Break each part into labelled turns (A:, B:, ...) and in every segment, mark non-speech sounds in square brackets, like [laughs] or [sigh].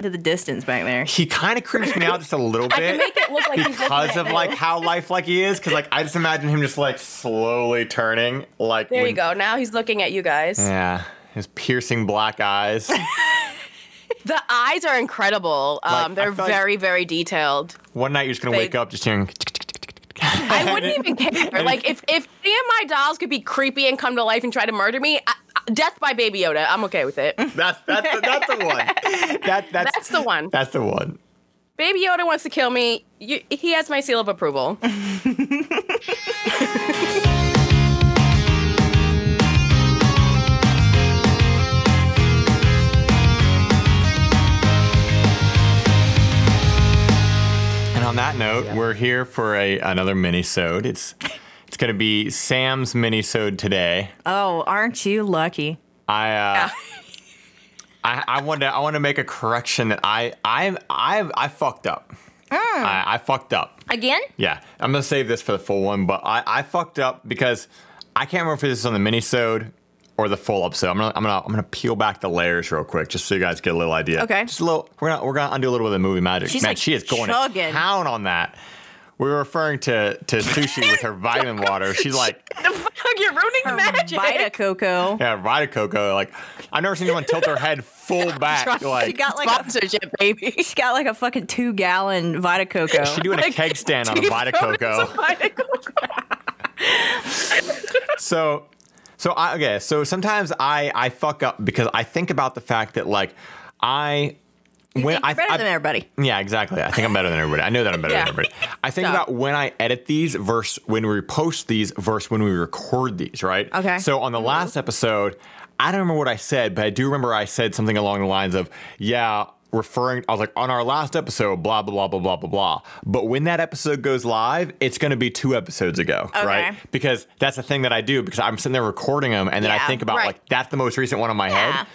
A: to the distance back there.
B: He kind of creeps me out just a little [laughs]
C: I can
B: bit
C: make it look like
B: because
C: at
B: of
C: you.
B: like how lifelike he is. Because like I just imagine him just like slowly turning. Like
C: There
B: when-
C: you go. Now he's looking at you guys.
B: Yeah, his piercing black eyes. [laughs]
C: The eyes are incredible.
B: Like,
C: Um,
B: I
C: they're
B: feel like-
C: very, very detailed.
B: One night you're just gonna
C: They-
B: wake up just hearing.
C: I wouldn't even [laughs] care. Like if if any of my dolls could be creepy and come to life and try to murder me, I, I- death by Baby Yoda. I'm okay with it. [laughs]
B: That's that's the, that's the one. That that's
C: That's the one.
B: that's the one.
C: Baby Yoda wants to kill me. You, he has my seal of approval. [laughs]
B: And on that note, we're here for a another mini-sode. It's it's gonna be Sam's mini-sode today.
A: Oh, aren't you lucky?
B: I uh, [laughs] I I want to I want to make a correction that I I I I fucked up. I, I fucked up.
A: Again?
B: Yeah, I'm gonna save this for the full one, but I, I fucked up because I can't remember if this is on the mini-sode or the full episode. I'm gonna I'm gonna I'm gonna peel back the layers real quick just so you guys get a little idea.
A: Okay.
B: Just a little. We're gonna we're gonna undo a little bit of the movie magic.
A: She's
B: Man,
A: like
B: she is going
A: chugging.
B: to town on that. We were referring to to sushi with her vitamin [laughs] water. She's like, [laughs] the fuck,
C: You're ruining magic.
A: Vita Coco.
B: yeah, Vita Coco. Like, I've never seen anyone tilt her head full [laughs] back.
A: She
B: Like,
A: got like a,
C: Sponsorship, baby.
A: she got like a fucking two gallon Vita Coco.
B: she doing a keg stand on a
C: Deep
B: Vita
C: throated
B: Coco.
C: Vita Coco.
B: so so I okay, so sometimes I I fuck up because I think about the fact that like I when
A: Think
B: I
A: better
B: I-
A: than everybody.
B: Yeah, exactly. I think I'm better than everybody. I know that I'm better
C: Yeah.
B: than everybody. I think
C: Stop.
B: about when I edit these versus when we post these versus when we record these, right?
A: Okay.
B: So on the last mm-hmm. episode, I don't remember what I said, but I do remember I said something along the lines of, yeah, referring I was like on our last episode, blah blah blah blah blah blah blah. But when that episode goes live, it's gonna be two episodes ago, right?
A: Okay.
B: Because that's the thing that I do because I'm sitting there recording them and then I think about
C: right.
B: like that's the most recent one on my
A: Yeah.
B: head.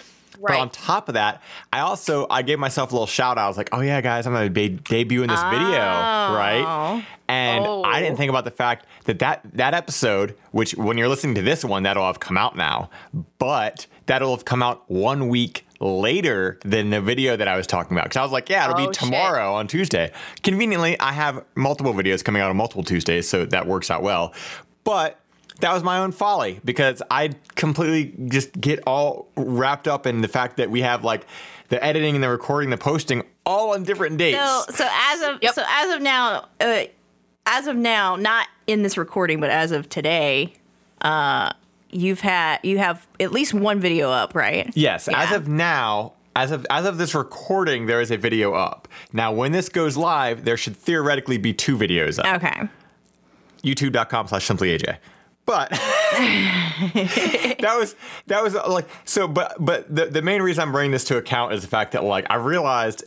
B: But on top of that, I also I gave myself a little shout out. I was like, "Oh yeah, guys, I'm gonna be debuting this video, right?" Oh. And I didn't
C: Oh.
B: think about the fact that, that that episode, which when you're listening to this one, that'll have come out now, but that'll have come out one week later than the video that I was talking about. Because I was like, "Yeah, it'll
C: Oh,
B: be
C: shit.
B: tomorrow on Tuesday." Conveniently, I have multiple videos coming out on multiple Tuesdays, so that works out well. But that was my own folly because I completely just get all wrapped up in the fact that we have like the editing and the recording, the posting all on different dates.
A: So so as of
C: Yep.
A: so as of now, uh, as of now, not in this recording, but as of today, uh, you've had you have at least one video up, right?
B: yes, as of now, as of as of this recording, there is a video up. Now, when this goes live, there should theoretically be two videos up.
A: Okay.
B: youtube.com slash simply AJ. But [laughs] that was that was uh, like so but but the, the main reason I'm bringing this to account is the fact that like I realized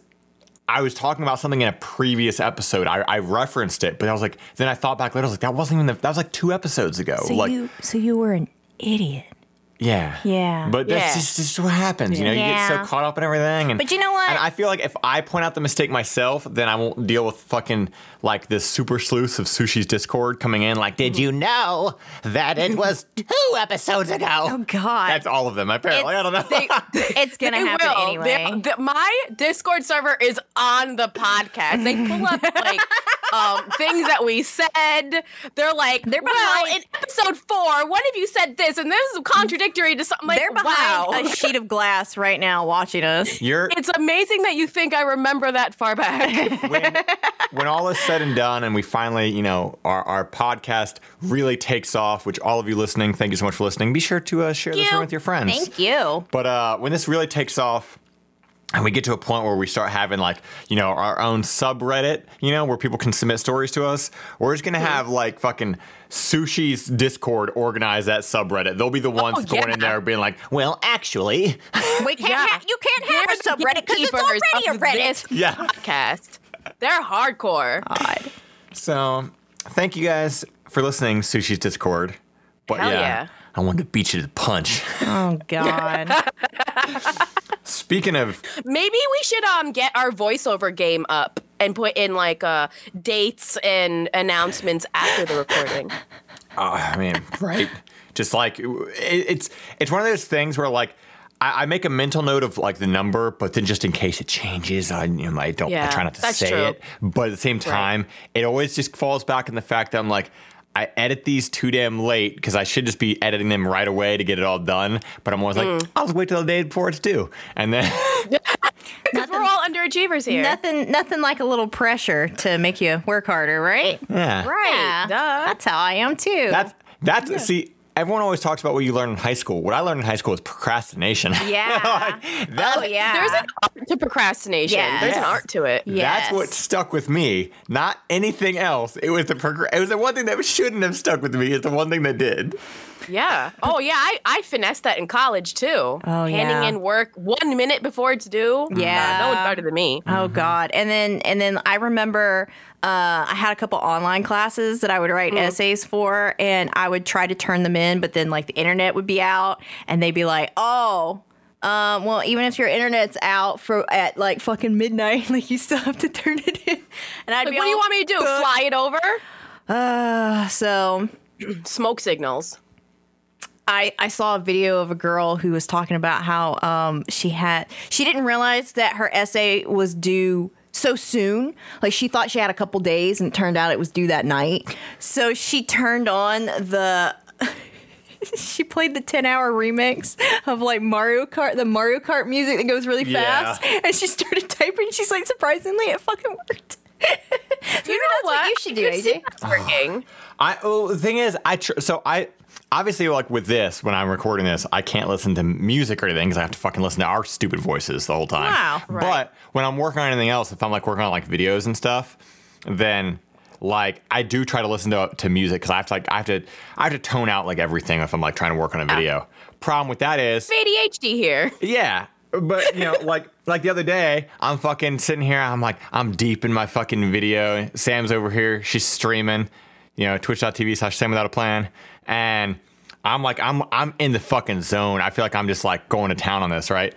B: I was talking about something in a previous episode. I, I referenced it, but I was like then I thought back later, I was like, that wasn't even the, that was like two episodes ago.
A: So
B: like
A: you so you were an idiot.
B: Yeah.
A: Yeah.
B: But that's
C: Yeah.
B: just, just what happens. You know, you get so caught up in everything. And,
A: But you know what?
B: And I feel like if I point out the mistake myself, then I won't deal with fucking like this super sleuth of Sushi's Discord coming in like, did you know that it was [laughs] two episodes ago?
A: Oh God.
B: That's all of them, apparently. I don't know.
C: They-
A: it's gonna
C: They
A: happen
C: will.
A: anyway.
C: The- my Discord server is on the podcast. They pull up like [laughs] um, things that we said. They're like,
A: They're
C: well,
A: behind-
C: in episode four, one of you said this, and this is contradictory to something. Like,
A: They're behind
C: wow.
A: a sheet of glass right now watching us. [laughs]
B: You're
C: It's amazing that you think I remember that far back.
B: when, [laughs] when all is said and done and we finally, you know, our, our podcast really takes off, which all of you listening, thank you so much for listening. Be sure to uh, share this
A: you.
B: around with your friends.
A: Thank you.
B: But uh, when this really takes off, and we get to a point where we start having like you know our own subreddit, you know, where people can submit stories to us, we're just gonna have like fucking Sushi's Discord organize that subreddit. They'll be the oh, ones going in there being like, well, actually,
A: We [laughs] can't.
C: Yeah.
A: Ha- you can't have
C: They're
A: a subreddit because it's already a
C: of
A: Reddit.
C: this [laughs]
B: yeah.
C: podcast. They're hardcore.
A: God.
B: So thank you guys for listening, Sushi's Discord. But
C: Hell
B: yeah,
C: yeah.
B: I wanted to beat you to the punch.
A: Oh God. [laughs]
B: Speaking of
C: Maybe we should um get our voiceover game up and put in like uh dates and announcements after the recording. [laughs]
B: Oh, I mean, right? Just like it, it's it's one of those things where like I, I make a mental note of like the number, but then just in case it changes, I you know I don't I try not to say
C: true.
B: it. But at the same time, it always just falls back in the fact that I'm like. I edit these too damn late because I should just be editing them right away to get it all done. But I'm always
C: Mm.
B: like, I'll just wait till the day before it's due, and then [laughs]
C: Because we're all underachievers here.
A: Nothing, nothing like a little pressure to make you work harder, right?
B: yeah,
C: Right.
A: Yeah,
C: Duh.
A: that's how I am too.
B: That's that's see. Everyone always talks about what you learn in high school. What I learned in high school is procrastination. [laughs]
A: yeah.
B: Like, that-
A: oh yeah.
C: There's an art to procrastination.
A: Yes.
C: There's an art to it.
A: Yeah.
B: That's what stuck with me, not anything else. It was the progr- it was the one thing that shouldn't have stuck with me. It's the one thing that did.
C: Yeah. Oh yeah. I, I finessed that in college too.
A: Oh,
C: Handing
A: yeah.
C: in work one minute before it's due.
A: Yeah.
C: Uh, no one's better than me.
A: Oh God! And then and then I remember uh, I had a couple online classes that I would write essays for, and I would try to turn them in, but then like the internet would be out, and they'd be like, "Oh, um, well, even if your internet's out for at like fucking midnight, [laughs] like you still have to turn it in." And I'd be
C: Like,
A: be
C: what do you want me to do? Fly it over?
A: Uh, so [clears throat]
C: Smoke signals.
A: I, I saw a video of a girl who was talking about how um, she had she didn't realize that her essay was due so soon. Like she thought she had a couple days, and it turned out it was due that night. So she turned on the. [laughs] she played the 10 hour remix of like Mario Kart, the Mario Kart music that goes really
B: Yeah.
A: fast. And she started typing. She's like, surprisingly, it fucking worked. [laughs] you know that's what? you should do,
C: could see
A: AJ.
C: that's working. [sighs]
B: I oh, the thing is, I tr- so I obviously like with this when I'm recording this, I can't listen to music or anything because I have to fucking listen to our stupid voices the whole time.
A: Wow,
C: right.
B: But when I'm working on anything else, if I'm like working on like videos and stuff, then like I do try to listen to to music because I have to like I have to I have to tone out like everything if I'm like trying to work on a video. Problem with that is
C: ADHD here.
B: yeah. But you know, like like the other day, I'm fucking sitting here. I'm like, I'm deep in my fucking video. Sam's over here. She's streaming. You know, Twitch.tv slash Sam without a plan. And I'm like, I'm I'm in the fucking zone. I feel like I'm just like going to town on this, right?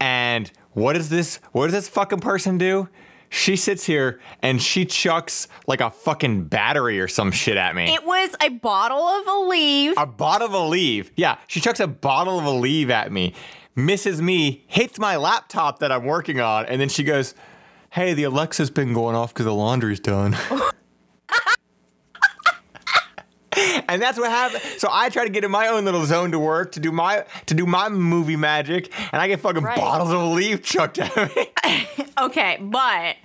B: And what does this what does this fucking person do? She sits here and she chucks like a fucking battery or some shit at me.
A: It was a bottle of Aleve.
B: a bottle of Aleve. Yeah, she chucks a bottle of Aleve at me, misses me, hits my laptop that I'm working on, and then she goes, "Hey, the Alexa's been going off because the laundry's done." [laughs] [laughs] and that's what happened. So I try to get in my own little zone to work to do my to do my movie magic, and I get fucking
C: Right.
B: bottles of Aleve chucked at me. [laughs]
A: Okay, but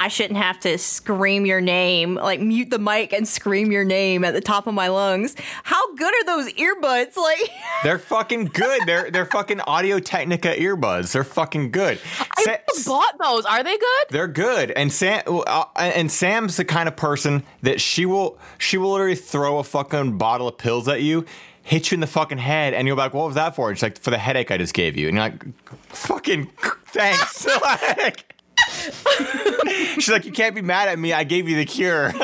A: I shouldn't have to scream your name, like mute the mic and scream your name at the top of my lungs. How good are those earbuds? [laughs] Like,
B: They're fucking good. They're they're fucking Audio Technica earbuds. They're fucking good.
C: I
B: Sa-
C: bought those. Are they good?
B: They're good, and Sam uh, and Sam's the kind of person that she will she will literally throw a fucking bottle of pills at you, hit you in the fucking head, and you're like, "What was that for?" And she's like, "For the headache I just gave you," and you're like, "Fucking [laughs] thanks." [laughs] like, [laughs] she's like, "You can't be mad at me. I gave you the cure." [laughs]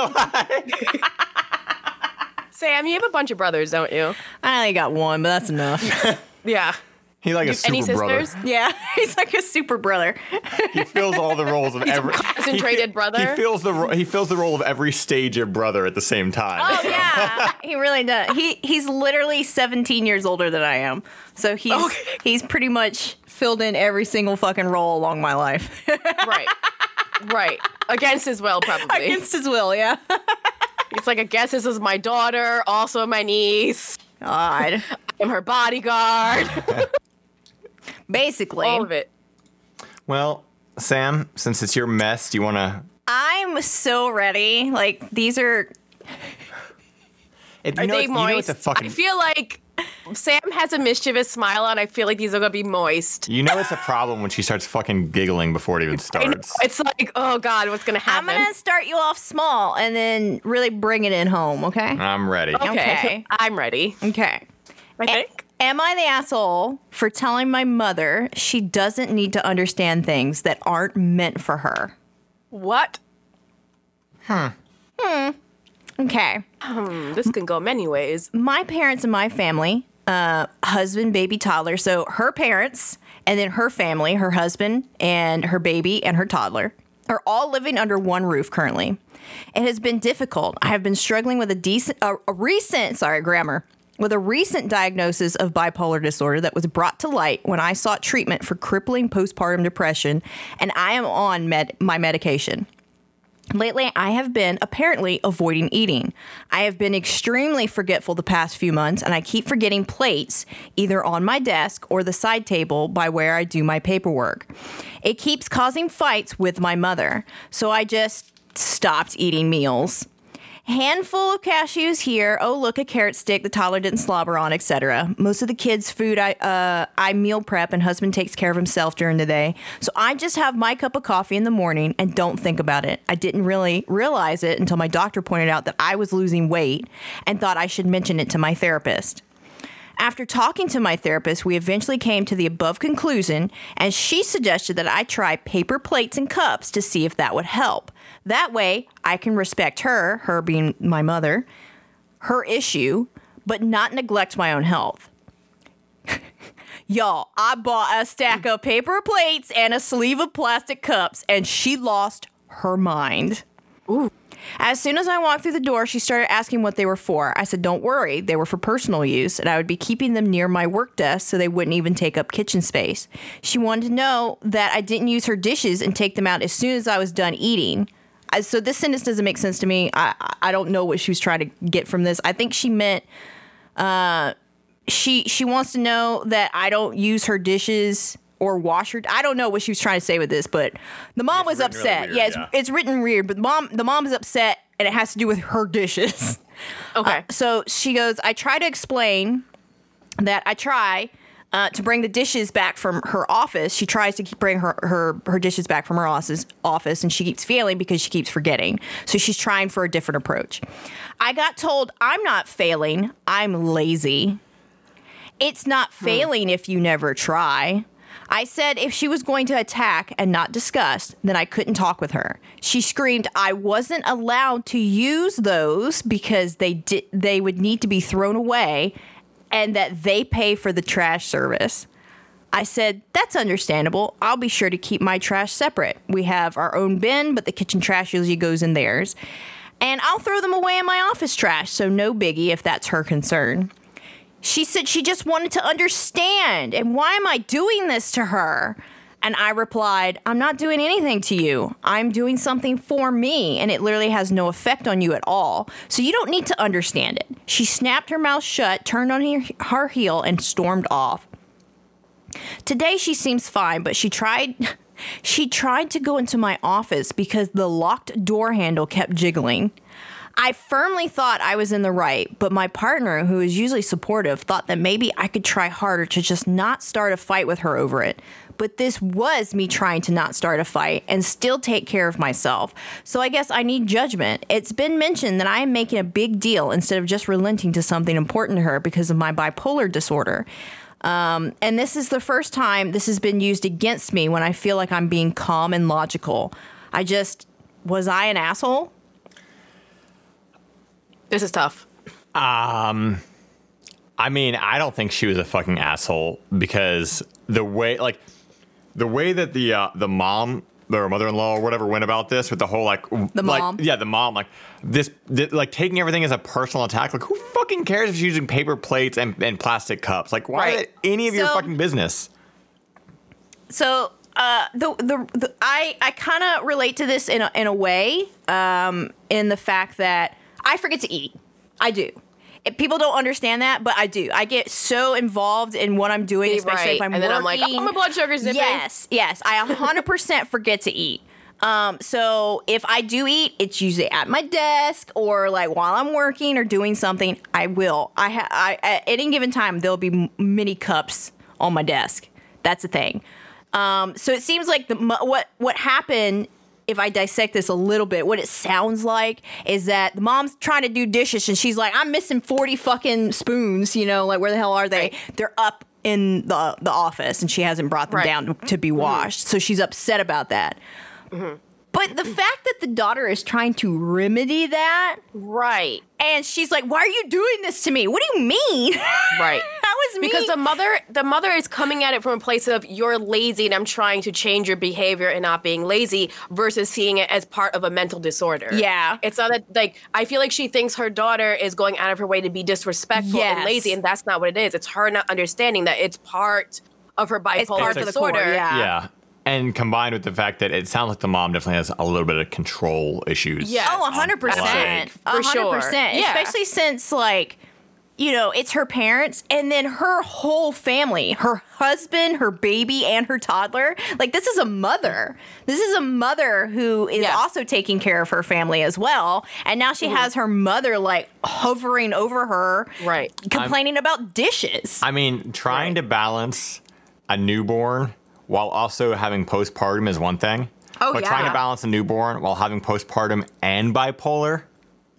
C: Sam, you have a bunch of brothers, don't you?
A: I only got one, but that's enough. [laughs]
C: Yeah.
B: He like a super
C: Any
B: brother.
C: sisters?
A: yeah, he's like a super brother.
B: He fills all the roles of every
C: concentrated
B: he,
C: brother.
B: He fills the ro- he fills the role of every stage of brother at the same time.
A: Oh yeah, he really does. He he's literally 17 years older than I am, so he's
C: Okay.
A: he's pretty much filled in every single fucking role along my life [laughs]
C: Right. right. Against his will, probably.
A: against his will. Yeah. [laughs]
C: It's like, I guess this is my daughter, also my niece.
A: God.
C: I'm her bodyguard. [laughs]
A: Basically,
C: All of it.
B: Well, Sam, since it's your mess, do you want to?
A: I'm so ready. Like these are
B: You
C: Are
B: know,
C: they
B: it's- you know it's a fucking.
C: I feel like Sam has a mischievous smile on. I feel like these are gonna be moist.
B: You know it's a problem when she starts fucking giggling before it even [laughs] starts.
C: It's like, oh god, what's gonna happen?
A: I'm gonna start you off small and then really bring it in home, okay?
B: I'm ready.
C: okay.
A: Okay.
C: I'm ready.
A: Okay.
C: I think.
A: Am I the asshole for telling my mother she doesn't need to understand things that aren't meant for her?
C: What?
A: Okay.
C: Hmm, Okay. this can go many ways.
A: My parents and my family, uh, husband, baby, toddler, so her parents and then her family, her husband and her baby and her toddler, are all living under one roof currently. It has been difficult. I have been struggling with a decent, a, a recent, sorry, grammar, with a recent diagnosis of bipolar disorder that was brought to light when I sought treatment for crippling postpartum depression, and I am on med- my medication. Lately, I have been apparently avoiding eating. I have been extremely forgetful the past few months, and I keep forgetting plates either on my desk or the side table by where I do my paperwork. It keeps causing fights with my mother, so I just stopped eating meals. Handful of cashews here. Oh, look, a carrot stick the toddler didn't slobber on, etc. Most of the kids' food I uh, I meal prep, and husband takes care of himself during the day. So I just have my cup of coffee in the morning and don't think about it. I didn't really realize it until my doctor pointed out that I was losing weight and thought I should mention it to my therapist. After talking to my therapist, we eventually came to the above conclusion, and she suggested that I try paper plates and cups to see if that would help. That way, I can respect her, her being my mother, her issue, but not neglect my own health. [laughs] Y'all, I bought a stack of paper plates and a sleeve of plastic cups, and she lost her mind. Ooh. As soon as I walked through the door, she started asking what they were for. I said, Don't worry, they were for personal use, and I would be keeping them near my work desk so they wouldn't even take up kitchen space. She wanted to know that I didn't use her dishes and take them out as soon as I was done eating. I, so this sentence doesn't make sense to me. I, I don't know what she was trying to get from this. I think she meant uh, she she wants to know that I don't use her dishes or wash her. I don't know what she was trying to say with this, but the mom was
B: written really
A: upset.
B: weird,
A: yeah, it's,
B: yeah.
A: it's written weird, but the mom the mom is upset, and it has to do with her dishes.
C: Okay.
A: Uh, so she goes, I try to explain that I try uh, to bring the dishes back from her office. She tries to keep bring her, her her dishes back from her office, office, and she keeps failing because she keeps forgetting. So she's trying for a different approach. I got told I'm not failing. I'm lazy. It's not failing if you never try. I said if she was going to attack and not discuss, then I couldn't talk with her. She screamed I wasn't allowed to use those because they did they would need to be thrown away and that they pay for the trash service. I said, That's understandable. I'll be sure to keep my trash separate. We have our own bin, but the kitchen trash usually goes in theirs. And I'll throw them away in my office trash, so no biggie if that's her concern. She said she just wanted to understand. And why am I doing this to her? And I replied, I'm not doing anything to you. I'm doing something for me, and it literally has no effect on you at all. So you don't need to understand it. She snapped her mouth shut, turned on her, her heel, and stormed off. Today she seems fine, but she tried [laughs] she tried to go into my office because the locked door handle kept jiggling. I firmly thought I was in the right, but my partner, who is usually supportive, thought that maybe I could try harder to just not start a fight with her over it. But this was me trying to not start a fight and still take care of myself. So I guess I need judgment. It's been mentioned that I am making a big deal instead of just relenting to something important to her because of my bipolar disorder. Um, and this is the first time this has been used against me when I feel like I'm being calm and logical. I just, was I an asshole?
C: This is tough.
B: Um, I mean, I don't think she was a fucking asshole because the way, like, the way that the uh, the mom or mother-in-law or whatever went about this with the whole like
A: The
B: like,
A: mom.
B: yeah the mom like this, thi- like taking everything as a personal attack like who fucking cares if she's using paper plates and, and plastic cups like why
C: Right.
B: any of your fucking business
A: so uh, the, the the I I kind of relate to this in a, in a way, um, in the fact that I forget to eat. I do. People don't understand that, but I do. I get so involved in what I'm doing, especially if I'm
C: And then
A: working.
C: I'm like, oh, my blood sugar's dipping.
A: Yes, yes. I 100% forget to eat. Um, so if I do eat, it's usually at my desk or like while I'm working or doing something. I will. I ha- I at any given time there'll be many cups on my desk. That's the thing. Um, so it seems like the what what happened. If I dissect this a little bit, what it sounds like is that the mom's trying to do dishes and she's like, "I'm missing forty fucking spoons." You know, like where the hell are they? They're up in the the office and she hasn't brought them
C: Right.
A: down to be mm-hmm. washed. So she's upset about that. Mm-hmm. But the fact that the daughter is trying to remedy that,
C: Right.
A: and she's like, "Why are you doing this to me? What do you mean?" [laughs]
C: Right.
A: that was me.
C: Because the mother the mother is coming at it from a place of you're lazy and I'm trying to change your behavior and not being lazy versus seeing it as part of a mental disorder.
A: Yeah.
C: It's not that like I feel like she thinks her daughter is going out of her way to be disrespectful and lazy and that's not what it is. It's her not understanding that it's part of her bipolar
A: It's part
C: disorder.
A: core, yeah.
B: yeah. And combined with the fact that it sounds like the mom definitely has a little bit of control issues.
C: Yeah.
A: Oh, 100%. Um,
C: For sure.
A: percent.
C: Yeah.
A: Especially since like, you know, it's her parents and then her whole family, her husband, her baby, and her toddler. Like this is a mother. This is a mother who is
C: Yeah.
A: also taking care of her family as well. And now she has her mother like hovering over her,
C: Right.
A: complaining about dishes.
B: I mean, trying to balance a newborn while also having postpartum is one thing.
A: Oh,
B: but trying to balance a newborn while having postpartum and bipolar,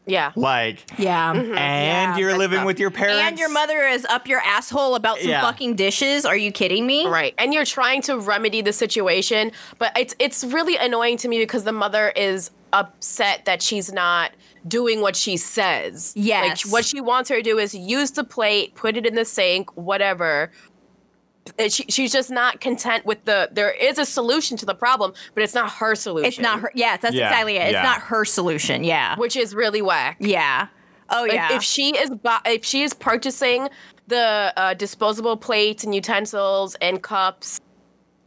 C: Yeah.
B: like,
A: yeah. Mm-hmm.
B: and
C: Yeah,
B: you're living
C: tough.
B: with your parents.
A: And your mother is up your asshole about some
B: Yeah.
A: fucking dishes. Are you kidding me?
C: Right. And you're trying to remedy the situation, but it's it's really annoying to me because the mother is upset that she's not doing what she says.
A: Yes.
C: Like what she wants her to do is use the plate, put it in the sink, whatever. And she, she's just not content with the there is a solution to the problem, but it's not her solution.
A: It's not her. Yes, that's
B: Yeah,
A: exactly it. It's
B: yeah.
A: not her solution. Yeah.
C: which is really whack.
A: Yeah. Oh
C: If-
A: yeah.
C: If, she is bu- if she is purchasing the uh, disposable plates and utensils and cups,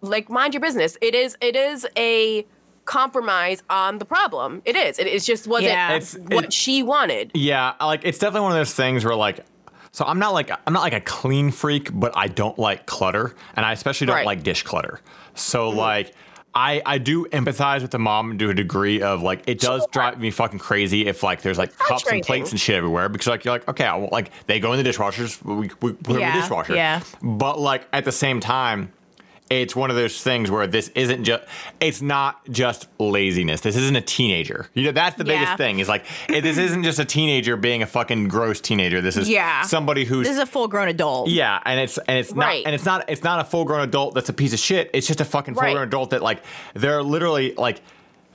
C: like mind your business. It is it is a compromise on the problem. It is. It, it just wasn't
A: Yeah.
B: It's-
C: what
B: it-
C: she wanted.
B: Yeah, like it's definitely one of those things where like so I'm not like I'm not like a clean freak, but I don't like clutter and I especially don't
C: Right.
B: like dish clutter. So mm-hmm. like I, I do empathize with the mom to a degree of like it does
C: Sure.
B: drive me fucking crazy if like there's like cups and plates and shit everywhere because like you're like okay I, won't- like they go in the dishwashers we, we put them in
A: Yeah,
B: the dishwasher
A: yeah.
B: but like at the same time it's one of those things where this isn't just it's not just laziness this isn't a teenager you know that's the
A: Yeah.
B: biggest thing is like it, this [laughs] isn't just a teenager being a fucking gross teenager this is
A: Yeah.
B: somebody who's
A: this is a full grown adult.
B: yeah and it's and it's not
C: Right.
B: and it's not it's not a full grown adult that's a piece of shit it's just a fucking full
C: Right.
B: grown adult that like they're literally like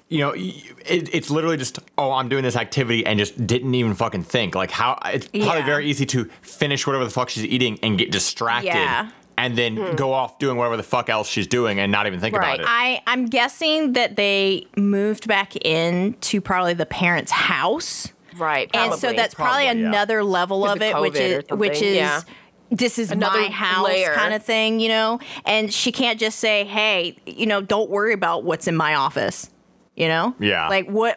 B: you know, it, it's literally just, oh, I'm doing this activity and just didn't even fucking think. Like, how it's probably
A: Yeah.
B: very easy to finish whatever the fuck she's eating and get distracted
A: Yeah.
B: And then hmm. go off doing whatever the fuck else she's doing and not even think
C: Right.
B: about it.
A: I I'm guessing that they moved back into probably the parents' house.
C: Right.
A: And so that's probably,
B: Probably, yeah.
A: another level of it, which is which is
C: yeah.
A: this is
C: Another
A: my house
C: layer.
A: kind of thing, you know. And she can't just say, "Hey, you know, don't worry about what's in my office." You know,
B: Yeah.
A: Like what?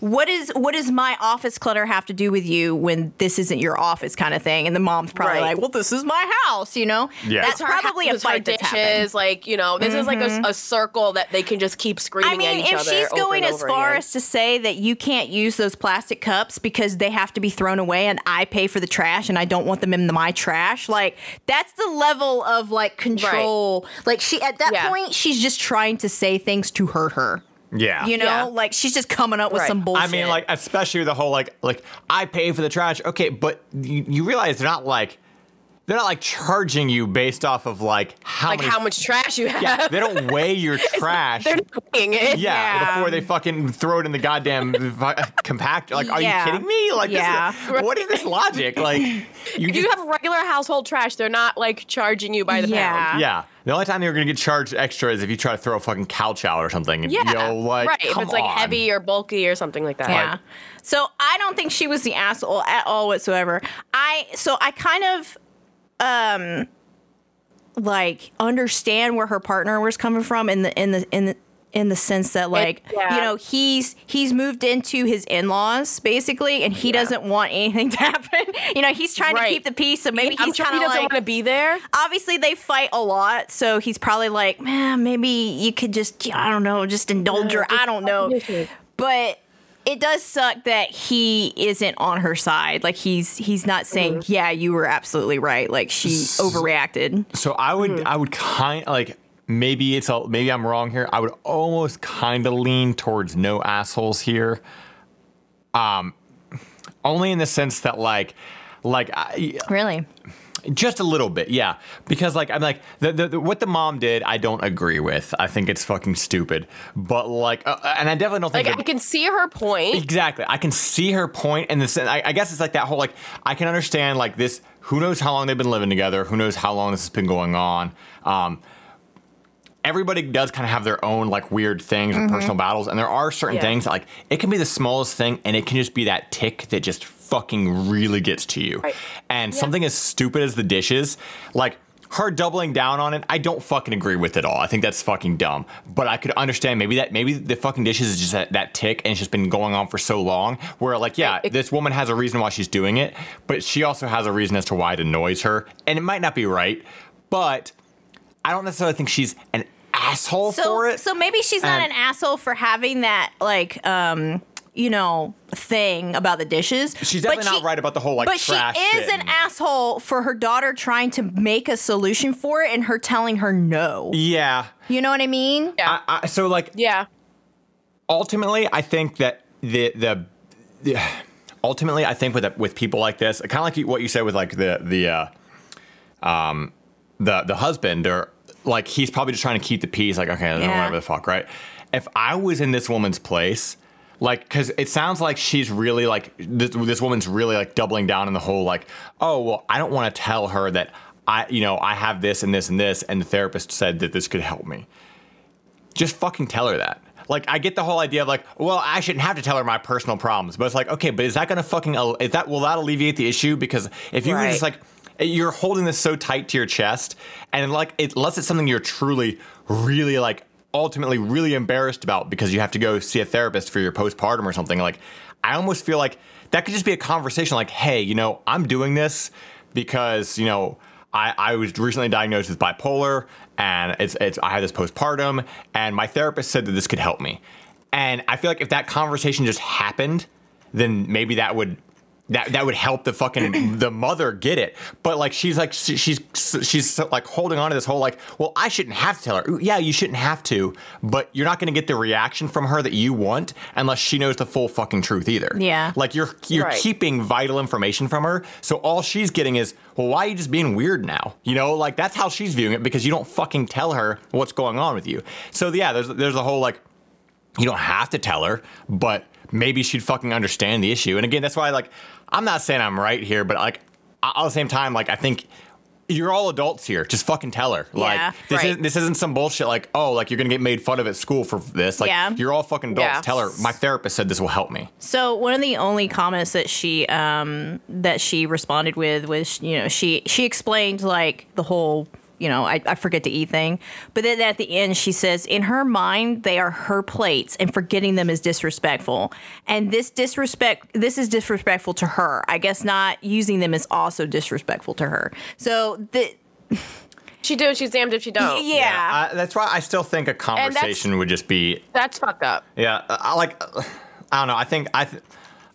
A: What is what does my office clutter have to do with you when this isn't your office, kind of thing? And the mom's probably
C: Right.
A: like, "Well, this is my house," you know.
B: Yeah.
A: That's
C: It's
A: probably
C: ha-
A: a fight that's
C: dishes,
A: happened.
C: like you know, this is like a, mm-hmm. a circle that they can just keep screaming
A: I mean,
C: at each
A: if
C: other.
A: she's going as far
C: again.
A: as to say that you can't use those plastic cups because they have to be thrown away and I pay for the trash and I don't want them in my trash, like that's the level of like control. Like she at that
C: Yeah.
A: point, she's just trying to say things to hurt her.
B: Yeah.
A: You know,
C: Yeah.
A: like she's just coming up with
C: Right.
A: some bullshit.
B: I mean, like, especially the whole like, like I pay for the trash. Okay, but you, you realize they're not like, they're not like charging you based off of like how
C: like
B: many.
C: how much trash you have.
B: Yeah, they don't weigh your [laughs] trash.
C: They're not weighing it.
B: yeah,
A: Yeah.
B: before they fucking throw it in the goddamn [laughs] vi- compact. Like, are
A: Yeah.
B: you kidding me? Like, this is-
A: Yeah. [laughs]
B: what is this logic? Like, you
C: If
B: just
C: you have regular household trash, they're not like charging you by the
A: Yeah.
C: pound.
B: yeah. The only time you're gonna get charged extra is if you try to throw a fucking couch out or something. And,
C: Yeah,
B: Yo, like,
C: right. If it's like
B: on.
C: heavy or bulky or something like that.
A: Yeah. so I don't think she was the asshole at all whatsoever. I so I kind of um like understand where her partner was coming from in the in the in the in the sense that like
C: yeah.
A: you know he's he's moved into his in-laws basically and he
C: Yeah.
A: doesn't want anything [laughs] to happen you know he's trying to keep the peace so maybe
C: I'm
A: he's
C: sure
A: kind
C: he
A: of
C: doesn't
A: like
C: want to be there.
A: obviously they fight a lot so he's probably like man maybe you could just i don't know just indulge her i don't know but it does suck that he isn't on her side like he's he's not saying yeah you were absolutely right like she overreacted
B: So I would,
C: Hmm.
B: I would kind like maybe it's a, maybe I'm wrong here. I would almost kind of lean towards no assholes here. Um, only in the sense that like, like I,
A: really
B: Just a little bit, yeah. Because like I'm like the, the, the- what the mom did, I don't agree with. I think it's fucking stupid. But like, uh, and I definitely don't think
C: Like
B: that-
C: I can see her point.
B: Exactly. I can see her point point, and this. I, I guess it's like that whole like I can understand like this. Who knows how long they've been living together? Who knows how long this has been going on? Um, everybody does kind of have their own like weird things or personal mm-hmm. battles, and there are certain
C: Yeah.
B: things that, like it can be the smallest thing, and it can just be that tick that just fucking really gets to you.
C: Right.
B: And
C: Yeah.
B: something as stupid as the dishes, like. Her doubling down on it, I don't fucking agree with it all. I think that's fucking dumb. But I could understand maybe that maybe the fucking dishes is just that, that tick and it's just been going on for so long. Where like, yeah,
C: It-
B: this woman has a reason why she's doing it, but she also has a reason as to why it annoys her. And it might not be right, but I don't necessarily think she's an asshole
A: So,
B: for it.
A: so maybe she's not
B: And-
A: an asshole for having that, like, um, you know, thing about the dishes.
B: She's
A: but
B: definitely not right about the whole like
A: But she is
B: shit
A: an asshole for her daughter trying to make a solution for it and her telling her no.
B: Yeah.
A: You know what I mean?
C: Yeah.
B: I, I, so like
C: yeah.
B: ultimately, I think that the the, the ultimately, I think with with people like this, kind of like what you said with like the the uh, um the the husband or like he's probably just trying to keep the peace. Like okay,
A: Yeah.
B: whatever the fuck, right? If I was in this woman's place. Like, because it sounds like she's really like this, this woman's really like doubling down in the whole like, oh well, I don't want to tell her that I, you know, I have this and this and this, and the therapist said that this could help me just fucking tell her that. Like, I get the whole idea of like, well, I shouldn't have to tell her my personal problems, but it's like, okay, but is that gonna fucking, is that will that alleviate the issue? Because if you were just like, you're holding this so tight to your chest, and like, it, unless it's something you're truly, really like, ultimately really embarrassed about because you have to go see a therapist for your postpartum or something, like, I almost feel like that could just be a conversation like, hey, you know, I'm doing this because, you know, I, I was recently diagnosed with bipolar and it's, it's I had this postpartum and my therapist said that this could help me. And I feel like if that conversation just happened, then maybe that would that that would help the fucking [clears throat] the mother get it. But like she's like she's she's like holding on to this whole like, well, I shouldn't have to tell her. Yeah, you shouldn't have to, but you're not going to get the reaction from her that you want unless she knows the full fucking truth either.
A: Yeah.
B: Like you're you're
C: Right.
B: keeping vital information from her. So all she's getting is, well, why are you just being weird now? You know, like that's how she's viewing it because you don't fucking tell her what's going on with you. So yeah, there's there's a whole like you don't have to tell her, but maybe she'd fucking understand the issue. And again, that's why like I'm not saying I'm right here, but like at the same time, like I think you're all adults here. Just fucking tell her. Like
A: Yeah,
B: this
C: right.
B: is this isn't some bullshit like, oh, like you're gonna get made fun of at school for this. Like
A: Yeah.
B: you're all fucking adults.
C: Yeah.
B: Tell her my therapist said this will help me.
A: So one of the only comments that she um that she responded with was you know she she explained like the whole you know I, I forget to eat thing, but then at the end she says in her mind they are her plates and forgetting them is disrespectful, and this disrespect this is disrespectful to her. I guess not using them is also disrespectful to her. So the [laughs]
C: She do. She's damned if she don't.
A: yeah.
B: I, that's why I still think a conversation would just be
C: That's fucked up.
B: Yeah, I like. [sighs] I don't know. I think I. Th-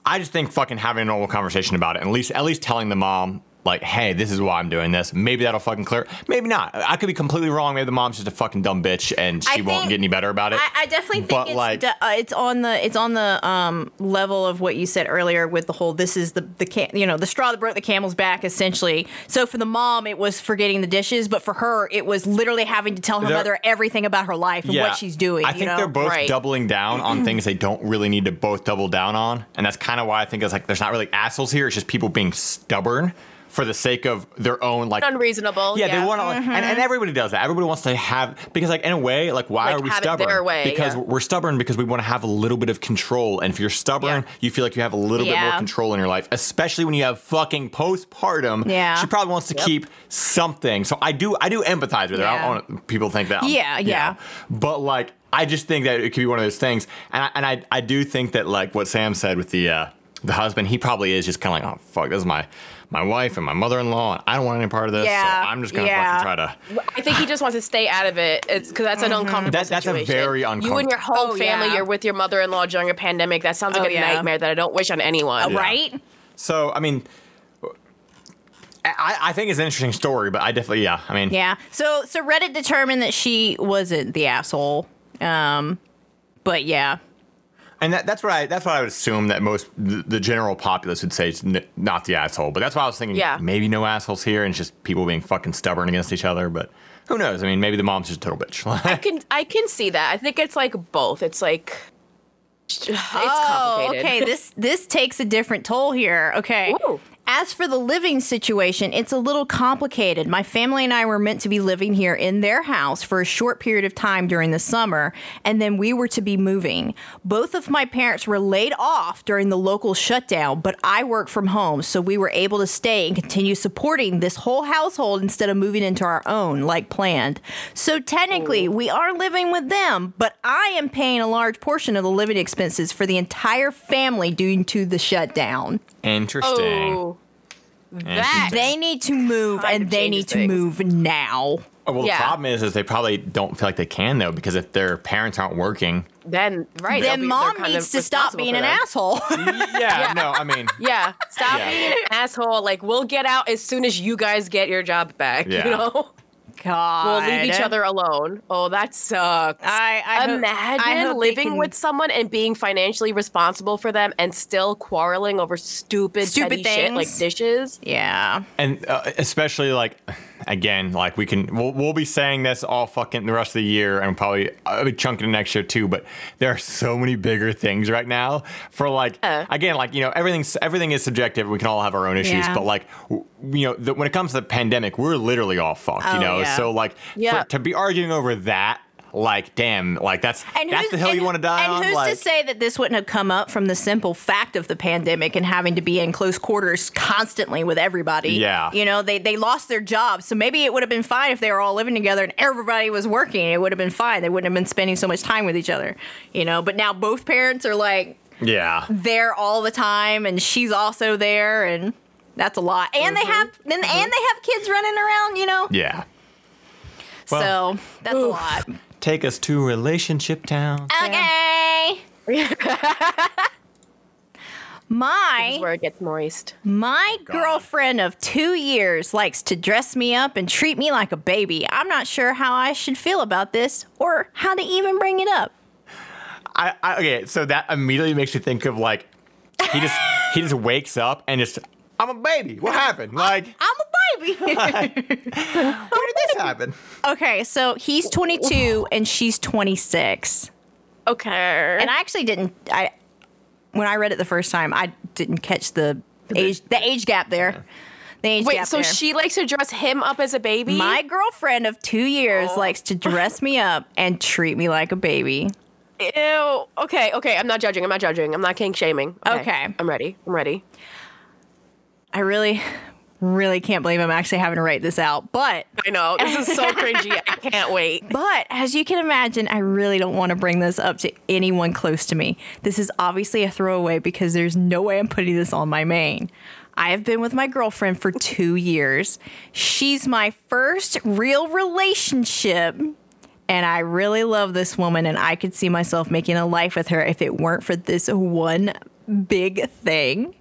B: I just think fucking having a normal conversation about it, and at least at least telling the mom like, hey, this is why I'm doing this. Maybe that'll fucking clear. Maybe not. I could be completely wrong. Maybe the mom's just a fucking dumb bitch, and she
A: I
B: won't
A: think-
B: get any better about it.
A: I, I definitely think
B: But,
A: it's
B: like-
A: de- uh, it's on the it's on the um, level of what you said earlier with the whole this is the the cam- you know the straw that broke the camel's back essentially. So for the mom, it was forgetting the dishes, but for her, it was literally having to tell her mother everything about her life and what she's doing.
B: I
A: you
B: think
A: know?
B: they're both
C: Right.
B: doubling down on [clears throat] things they don't really need to both double down on, and that's kind of why I think it's like there's not really assholes here. It's just people being stubborn for the sake of their own like
C: Unreasonable.
B: Yeah,
C: Yeah,
B: they want to, and, and everybody does that. Everybody wants to have because, like, in a way, like, why
C: Like,
B: are we
C: have it
B: stubborn?
C: their way,
B: because
C: yeah.
B: we're stubborn because we want to have a little bit of control. And if you're stubborn,
C: Yeah.
B: you feel like you have a little bit more control in your life, especially when you have fucking postpartum.
A: Yeah.
B: she probably wants to keep something. So I do, I do empathize with her. I don't want people to think that. I'm-
A: Yeah, yeah.
B: But like, I just think that it could be one of those things, and I, and I, I do think that like what Sam said with the uh, the husband, he probably is just kind of like, oh fuck, this is my my wife and my mother-in-law, and I don't want any part of this.
A: Yeah,
B: so I'm just gonna
A: yeah.
B: fucking try to.
C: I think he just wants to stay out of it. It's because that's an uncomfortable
B: That- that's a very uncomfortable
C: situation.
B: very
C: You and your whole
A: Oh,
C: family,
A: yeah.
C: you're with your mother-in-law during a pandemic. That sounds like
A: Oh,
C: a
A: yeah.
C: nightmare that I don't wish on anyone.
B: Yeah.
A: right.
B: So I mean, I, I think it's an interesting story, but I definitely yeah. I mean,
A: Yeah. So so Reddit determined that she wasn't the asshole. Um, but yeah.
B: And that, that's what I that's what I would assume that most the, the general populace would say is n- not the asshole. But that's why I was thinking
C: Yeah.
B: maybe no assholes here and it's just people being fucking stubborn against each other. But who knows? I mean, maybe the mom's just a total bitch. [laughs]
C: I can I can see that. I think it's like both. It's like it's
A: Oh,
C: complicated.
A: okay. This this takes a different toll here. Okay.
C: Ooh.
A: As for the living situation, it's a little complicated. My family and I were meant to be living here in their house for a short period of time during the summer, and then we were to be moving. Both of my parents were laid off during the local shutdown, but I work from home, so we were able to stay and continue supporting this whole household instead of moving into our own like planned. So technically, oh. we are living with them, but I am paying a large portion of the living expenses for the entire family due to the shutdown.
B: Interesting.
C: Oh, that
A: They need to move
C: Kind
A: and
C: of
A: they
C: changes
A: need to
C: things.
A: move now.
B: Oh, well,
C: Yeah.
B: the problem is, is they probably don't feel like they can though, because if their parents aren't working,
C: then right. they'll
A: then
C: be-
A: mom
C: they're kind
A: needs
C: of
A: to stop
C: responsible
A: being
C: for
A: an
C: them.
A: asshole. [laughs]
B: yeah, no, I mean, [laughs]
C: Yeah, stop
B: Yeah.
C: being an asshole. Like we'll get out as soon as you guys get your job back.
B: Yeah.
C: You know,
A: God.
C: we'll leave each other alone. Oh, that sucks.
A: I, I hope-
C: Imagine
A: I hope
C: living
A: can-
C: with someone and being financially responsible for them and still quarreling over stupid,
A: Stupid
C: petty shit like dishes.
A: Yeah.
B: and uh, especially like, again, like we can, we'll, we'll be saying this all fucking the rest of the year, and probably I'll be chunking it next year too. But there are so many bigger things right now for like,
C: Yeah.
B: again, like you know, everything's everything is subjective. We can all have our own issues,
A: Yeah.
B: but like, w- you know, the, when it comes to the pandemic, we're literally all fucked.
A: Oh,
B: you know,
A: yeah.
B: so like,
C: Yeah.
B: for, to be arguing over that. Like, damn, like that's
A: And
B: that's the hill
A: and-
B: you want to die
A: and
B: on.
A: who's
B: like,
A: to say that this wouldn't have come up from the simple fact of the pandemic and having to be in close quarters constantly with everybody?
B: Yeah.
A: You know, they, they lost their jobs. So maybe it would have been fine if they were all living together and everybody was working. It would have been fine. They wouldn't have been spending so much time with each other. You know, but now both parents are like
B: yeah,
A: there all the time and she's also there and that's a lot. And they mm-hmm. have and, and mm-hmm. they have kids running around, you know?
B: yeah. Well,
A: so that's a lot.
B: Take us to relationship town.
A: Okay. [laughs] My
C: This is where it gets moist.
A: My girlfriend of two years likes to dress me up and treat me like a baby. I'm not sure how I should feel about this or how to even bring it up.
B: I, I okay, so that immediately makes me think of like he just he just wakes up and just I'm a baby. What happened? Like [laughs]
A: I'm a baby. [laughs]
B: where did this happen?
A: okay, so he's 22 and she's 26.
C: Okay.
A: And I actually didn't I when I read it the first time, I didn't catch the age the age gap there. The age
C: Wait,
A: gap
C: so
A: there.
C: she likes to dress him up as a baby?
A: my girlfriend of 2 years
C: Oh.
A: likes to dress me up and treat me like a baby.
C: Ew. Okay, okay. I'm not judging. I'm not judging. I'm not king shaming.
A: Okay.
C: I'm ready. I'm ready.
A: I really, really can't believe I'm actually having to write this out. But,
C: I know. This is so cringy. I can't wait. [laughs]
A: but as you can imagine, I really don't want to bring this up to anyone close to me. This is obviously a throwaway because there's no way I'm putting this on my main. I have been with my girlfriend for two years. She's my first real relationship. And I really love this woman, and I could see myself making a life with her if it weren't for this one big thing.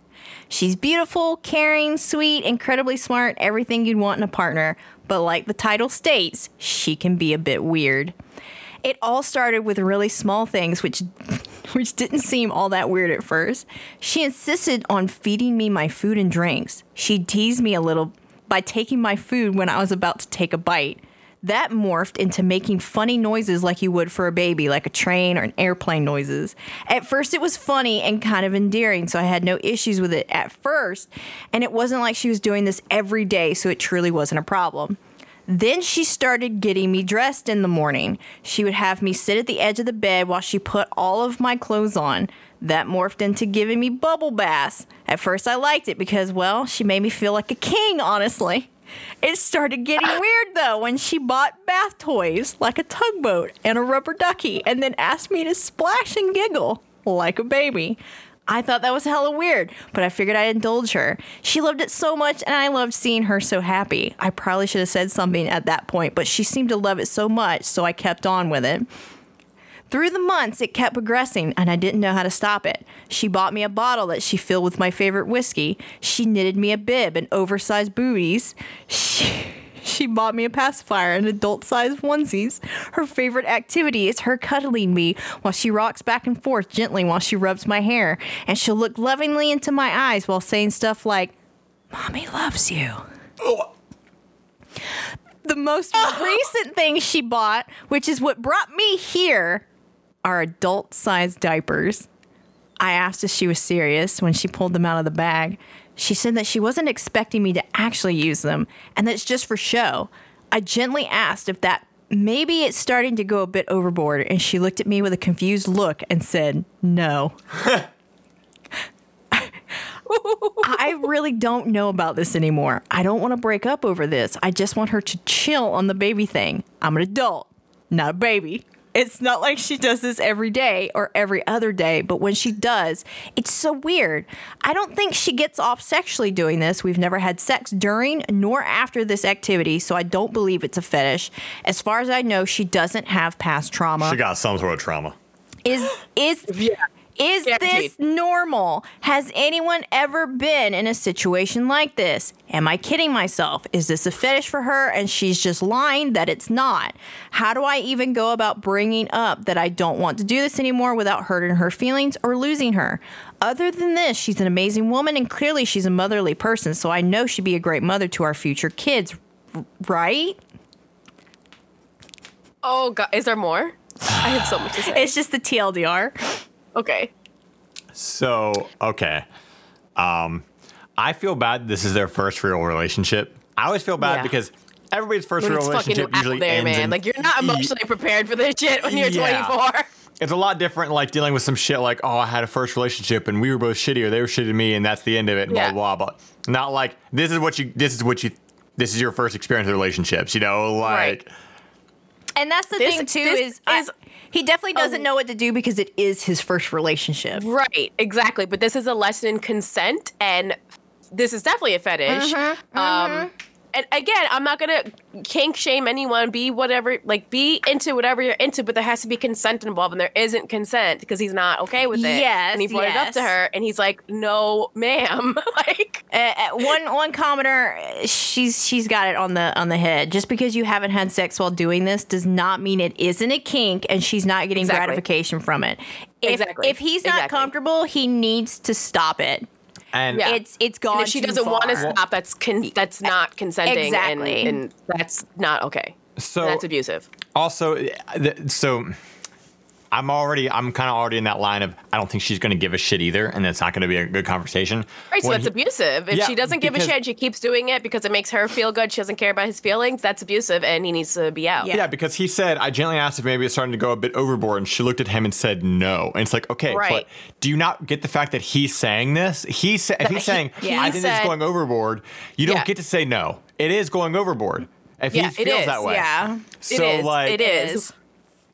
A: She's beautiful, caring, sweet, incredibly smart, everything you'd want in a partner. But like the title states, she can be a bit weird. It all started with really small things, which [laughs] which didn't seem all that weird at first. She insisted on feeding me my food and drinks. She teased me a little by taking my food when I was about to take a bite. That morphed into making funny noises like you would for a baby, like a train or an airplane noises. At first, it was funny and kind of endearing, so I had no issues with it at first. And it wasn't like she was doing this every day, so it truly wasn't a problem. Then she started getting me dressed in the morning. She would have me sit at the edge of the bed while she put all of my clothes on. That morphed into giving me bubble baths. At first, I liked it because, well, she made me feel like a king, honestly. It started getting weird though when she bought bath toys like a tugboat and a rubber ducky and then asked me to splash and giggle like a baby. I thought that was hella weird, but I figured I'd indulge her. She loved it so much and I loved seeing her so happy. I probably should have said something at that point, but she seemed to love it so much, so I kept on with it. Through the months, it kept progressing, and I didn't know how to stop it. She bought me a bottle that she filled with my favorite whiskey. She knitted me a bib and oversized booties. She, [laughs] She bought me a pacifier and adult sized onesies. Her favorite activity is her cuddling me while she rocks back and forth gently while she rubs my hair. And she'll look lovingly into my eyes while saying stuff like, Mommy loves you. Oh. The most [laughs] recent thing she bought, which is what brought me here, are adult sized diapers. I asked if she was serious when she pulled them out of the bag. She said that she wasn't expecting me to actually use them and that it's just for show. I gently asked if that maybe it's starting to go a bit overboard, and she looked at me with a confused look and said, No. [laughs] I really don't know about this anymore. I don't want to break up over this. I just want her to chill on the baby thing. I'm an adult, not a baby. It's not like she does this every day or every other day, but when she does, it's so weird. I don't think she gets off sexually doing this. We've never had sex during nor after this activity, so I don't believe it's a fetish. As far as I know, she doesn't have past trauma.
B: She got some sort of trauma.
A: Is is
C: Yeah.
A: Is this normal? Has anyone ever been in a situation like this? Am I kidding myself? Is this a fetish for her and she's just lying that it's not? How do I even go about bringing up that I don't want to do this anymore without hurting her feelings or losing her? Other than this, she's an amazing woman and clearly she's a motherly person, so I know she'd be a great mother to our future kids, right?
C: Oh god, is there more? I have so much to say.
A: It's just the TLDR.
C: Okay.
B: So, okay. Um, I feel bad this is their first real relationship. I always feel bad
C: Yeah.
B: because everybody's first
C: When
B: real
C: fucking
B: relationship usually
C: there,
B: ends
C: man.
B: in-
C: Like you're not emotionally prepared for this shit when you're
B: Yeah.
C: 24.
B: It's a lot different, like dealing with some shit like, oh, I had a first relationship and we were both shitty, or they were shitty to me, and that's the end of it. and
C: Yeah.
B: Blah blah blah. Not like this is what you. This is what you. This is your first experience with relationships. You know, like.
C: Right.
A: And that's the
C: This-
A: thing too
C: this
A: is, I-
C: is-
A: he definitely doesn't
C: Um,
A: know what to do because it is his first relationship.
C: Right, exactly. But this is a lesson in consent, and this is definitely a fetish.
A: Mm-hmm,
C: Um, and again, I'm not gonna kink shame anyone. Be whatever, like be into whatever you're into, but there has to be consent involved, and there isn't consent because he's not okay with it.
A: Yes,
C: and he brought it up to her, and he's like, "No, ma'am." [laughs] like,
A: Uh, one one commenter, she's she's got it on the on the head. Just because you haven't had sex while doing this does not mean it isn't a kink, and she's not getting
C: Exactly.
A: gratification from it. If,
C: Exactly.
A: if he's not
C: Exactly.
A: comfortable, he needs to stop it.
B: And
C: Yeah.
A: It's it's gone.
C: and if she
A: too
C: doesn't want to stop, that's con- that's not consenting,
A: Exactly.
C: and, and that's not okay.
B: So-
C: that's abusive.
B: also, uh, th- so I'm already, I'm kind of already in that line of I don't think she's going to give a shit either, and it's not going to be a good conversation.
C: Right, so
B: When
C: that's
B: he-
C: abusive. If
B: Yeah,
C: she doesn't give a shit, she keeps doing it because it makes her feel good. She doesn't care about his feelings. That's abusive, and he needs to be out.
A: Yeah.
B: Yeah, because he said, I gently asked if maybe it's starting to go a bit overboard, and she looked at him and said no. And it's like, okay,
C: Right.
B: but do you not get the fact that he's saying this? He sa- if
C: That
B: he's
C: he-
B: saying,
A: Yeah.
B: I think this is going overboard, you don't
C: Yeah.
B: get to say no. It is going overboard. If
C: Yeah,
B: he
C: it
B: feels
C: is,
B: that way.
A: yeah.
B: So,
C: it is.
B: like,
C: it is.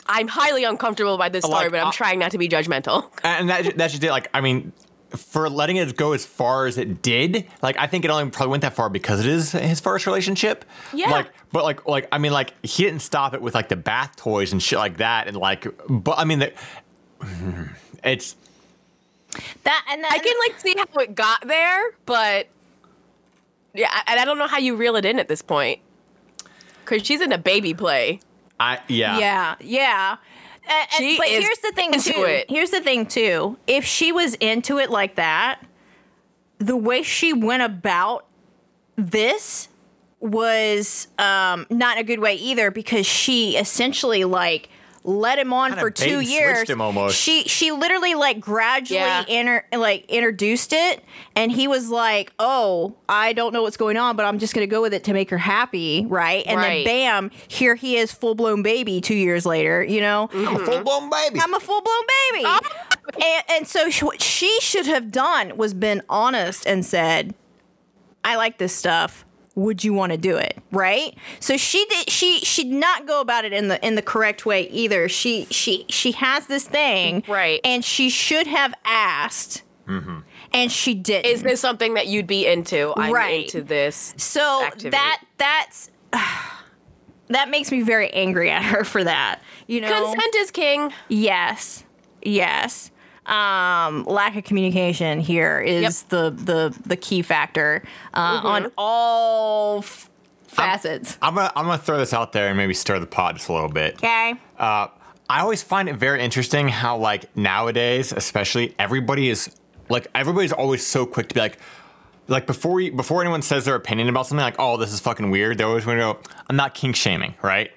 C: I'm highly uncomfortable by this story,
B: Like,
C: but I'm
B: uh,
C: trying not to be judgmental. [laughs]
B: and that that's just it. Like, I mean, for letting it go as far as it did, like I think it only probably went that far because it is his first relationship.
C: Yeah.
B: Like, but like, like I mean, like he didn't stop it with like the bath toys and shit like that, and like, but I mean, the, it's
A: That and that,
C: I can like see how it got there, but yeah, and I don't know how you reel it in at this point because she's in a baby play.
B: I yeah
A: Yeah, yeah. And- and-
C: She
A: but
C: is
A: here's the thing
C: into
A: too.
C: it.
A: Here's the thing too. If she was into it like that, the way she went about this was um, not a good way either because she essentially like led him on
B: Kinda
A: for
B: bait
A: two
B: and switched
A: years.
B: him almost.
A: She she literally like gradually
C: Yeah.
A: inter, like introduced it, and he was like, "Oh, I don't know what's going on, but I'm just gonna go with it to make her happy, right?" And
C: Right.
A: then bam, here he is, full blown baby. Two years later, you know.
B: I'm a mm-hmm. full blown baby.
A: I'm a full blown baby. Oh. and, and so sh- what she should have done was been honest and said, I like this stuff. Would you want to do it? Right? So she did she she did not go about it in the in the correct way either. She she she has this thing.
C: Right.
A: And she should have asked. Mm-hmm. And she didn't.
C: Is this something that you'd be into? I'm
A: Right.
C: into this.
A: So
C: activity.
A: that that's [sighs] that makes me very angry at her for that. You know,
C: Consent is king.
A: Yes. Yes. Um, lack of communication here is
C: Yep.
A: the the the key factor uh,
C: Mm-hmm.
A: on all f- facets.
B: I'm gonna I'm gonna throw this out there and maybe stir the pot just a little bit.
A: Okay.
B: Uh, I always find it very interesting how like nowadays, especially everybody is like everybody's always so quick to be like. Like before, you, before anyone says their opinion about something, like, "Oh, this is fucking weird," they always want to go, "I'm not kink shaming," right?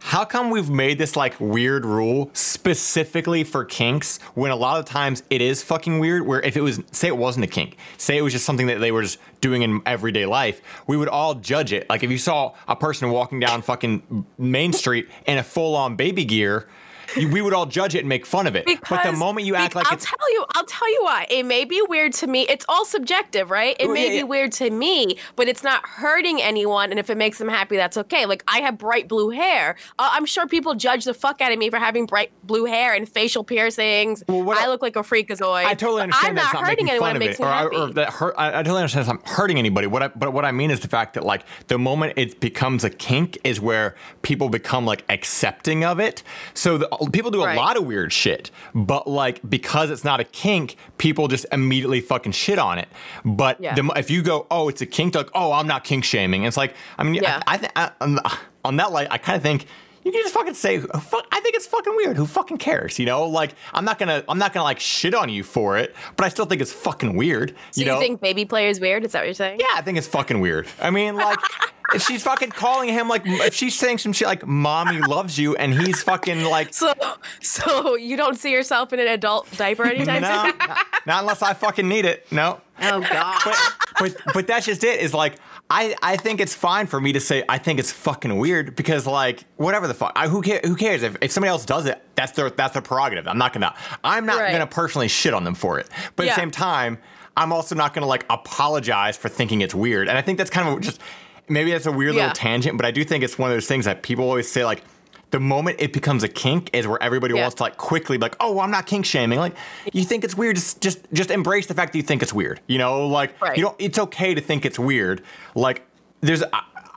B: How come we've made this like weird rule specifically for kinks when a lot of times it is fucking weird where if it was say it wasn't a kink say it was just something that they were just doing in everyday life we would all judge it. Like if you saw a person walking down fucking main street in a full-on baby gear we would all judge it and make fun of it but the moment you act like
C: I'll
B: it's
C: tell you, I'll tell you why. It may be weird to me. It's all subjective, right? It
B: Well,
C: may
B: yeah,
C: be
B: yeah.
C: weird to me, but it's not hurting anyone. And if it makes them happy, that's okay. Like I have bright blue hair. Uh, I'm sure people judge the fuck out of me for having bright blue hair and facial piercings.
B: Well,
C: I
B: I-
C: look like a freakazoid.
B: I totally understand.
C: I'm not
B: not
C: hurting anyone. It makes
B: it,
C: me
B: or, I-
C: happy.
B: or that hurt. I, I totally understand not hurting anybody. What I, but what I mean is the fact that like the moment it becomes a kink is where people become like accepting of it. So the, people do a
C: Right.
B: lot of weird shit, but like because it's not a kink, people just immediately fucking shit on it. But
C: Yeah.
B: the, if you go, oh, it's a kink, like, oh, I'm not kink shaming. It's like, I mean,
C: Yeah.
B: I, I think on, on that light, I kind of think. You can just fucking say, I think it's fucking weird. Who fucking cares? You know, like I'm not gonna, I'm not gonna like shit on you for it, but I still think it's fucking weird.
C: so
B: you
C: you,
B: know?
C: think baby play is weird? Is that what you're saying?
B: yeah, I think it's fucking weird. I mean, like, [laughs] if she's fucking calling him like, if she's saying some shit like "mommy loves you" and he's fucking like,
C: So, so you don't see yourself in an adult diaper
B: no,
C: anytime soon?
B: not, not unless I fucking need it. No.
A: Oh God.
B: but but but that's just it. Is like I I think it's fine for me to say I think it's fucking weird because like whatever the fuck I, who cares who cares if, if somebody else does it that's their that's their prerogative. I'm not gonna I'm not
C: Right.
B: gonna personally shit on them for it. But at the same time, I'm also not gonna like apologize for thinking it's weird. And I think that's kind of just maybe that's a weird
C: Yeah.
B: little tangent, but I do think it's one of those things that people always say like. The moment it becomes a kink is where everybody
C: Yeah.
B: wants to like quickly be like, oh, I'm not kink shaming. Like, you think it's weird? Just, just, just embrace the fact that you think it's weird. You know, like
C: Right.
B: you don't it's okay to think it's weird. Like there's uh,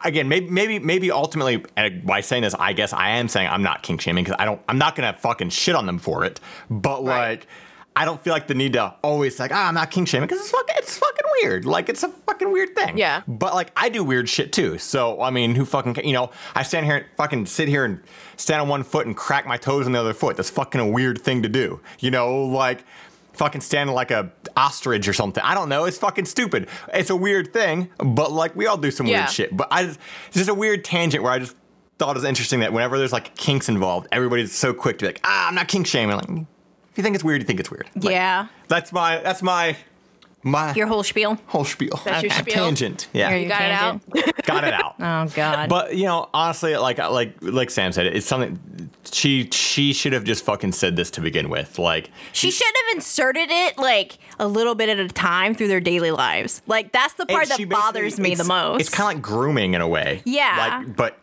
B: again maybe maybe maybe ultimately by saying this I guess I am saying I'm not kink shaming because I don't I'm not gonna fucking shit on them for it. But
C: Right.
B: like I don't feel like the need to always like ah I'm not kink shaming because it's fucking it's fucking weird. Like it's a fucking weird thing.
C: Yeah.
B: But like I do weird shit too. So I mean who fucking you know I stand here and fucking sit here and stand on one foot and crack my toes on the other foot. That's fucking a weird thing to do. You know like fucking standing like a ostrich or something. I don't know. It's fucking stupid. It's a weird thing, but like we all do some
C: Yeah.
B: weird shit. But I just it's just a weird tangent where I just thought it was interesting that whenever there's like kinks involved, everybody's so quick to be like, ah, I'm not kink shaming. Like, if you think it's weird, you think it's weird. Like,
A: yeah.
B: that's my that's my my
A: Your whole spiel.
B: whole spiel.
C: That's your spiel?
B: Tangent. Yeah.
A: Your
C: You got it out?
B: Got it out. [laughs]
A: Oh God.
B: But you know, honestly, like like like Sam said, it's something she she should have just fucking said this to begin with. Like
A: she should have inserted it like a little bit at a time through their daily lives. Like that's the part that bothers me the most.
B: It's kind of like grooming in a way.
A: Yeah.
B: Like, but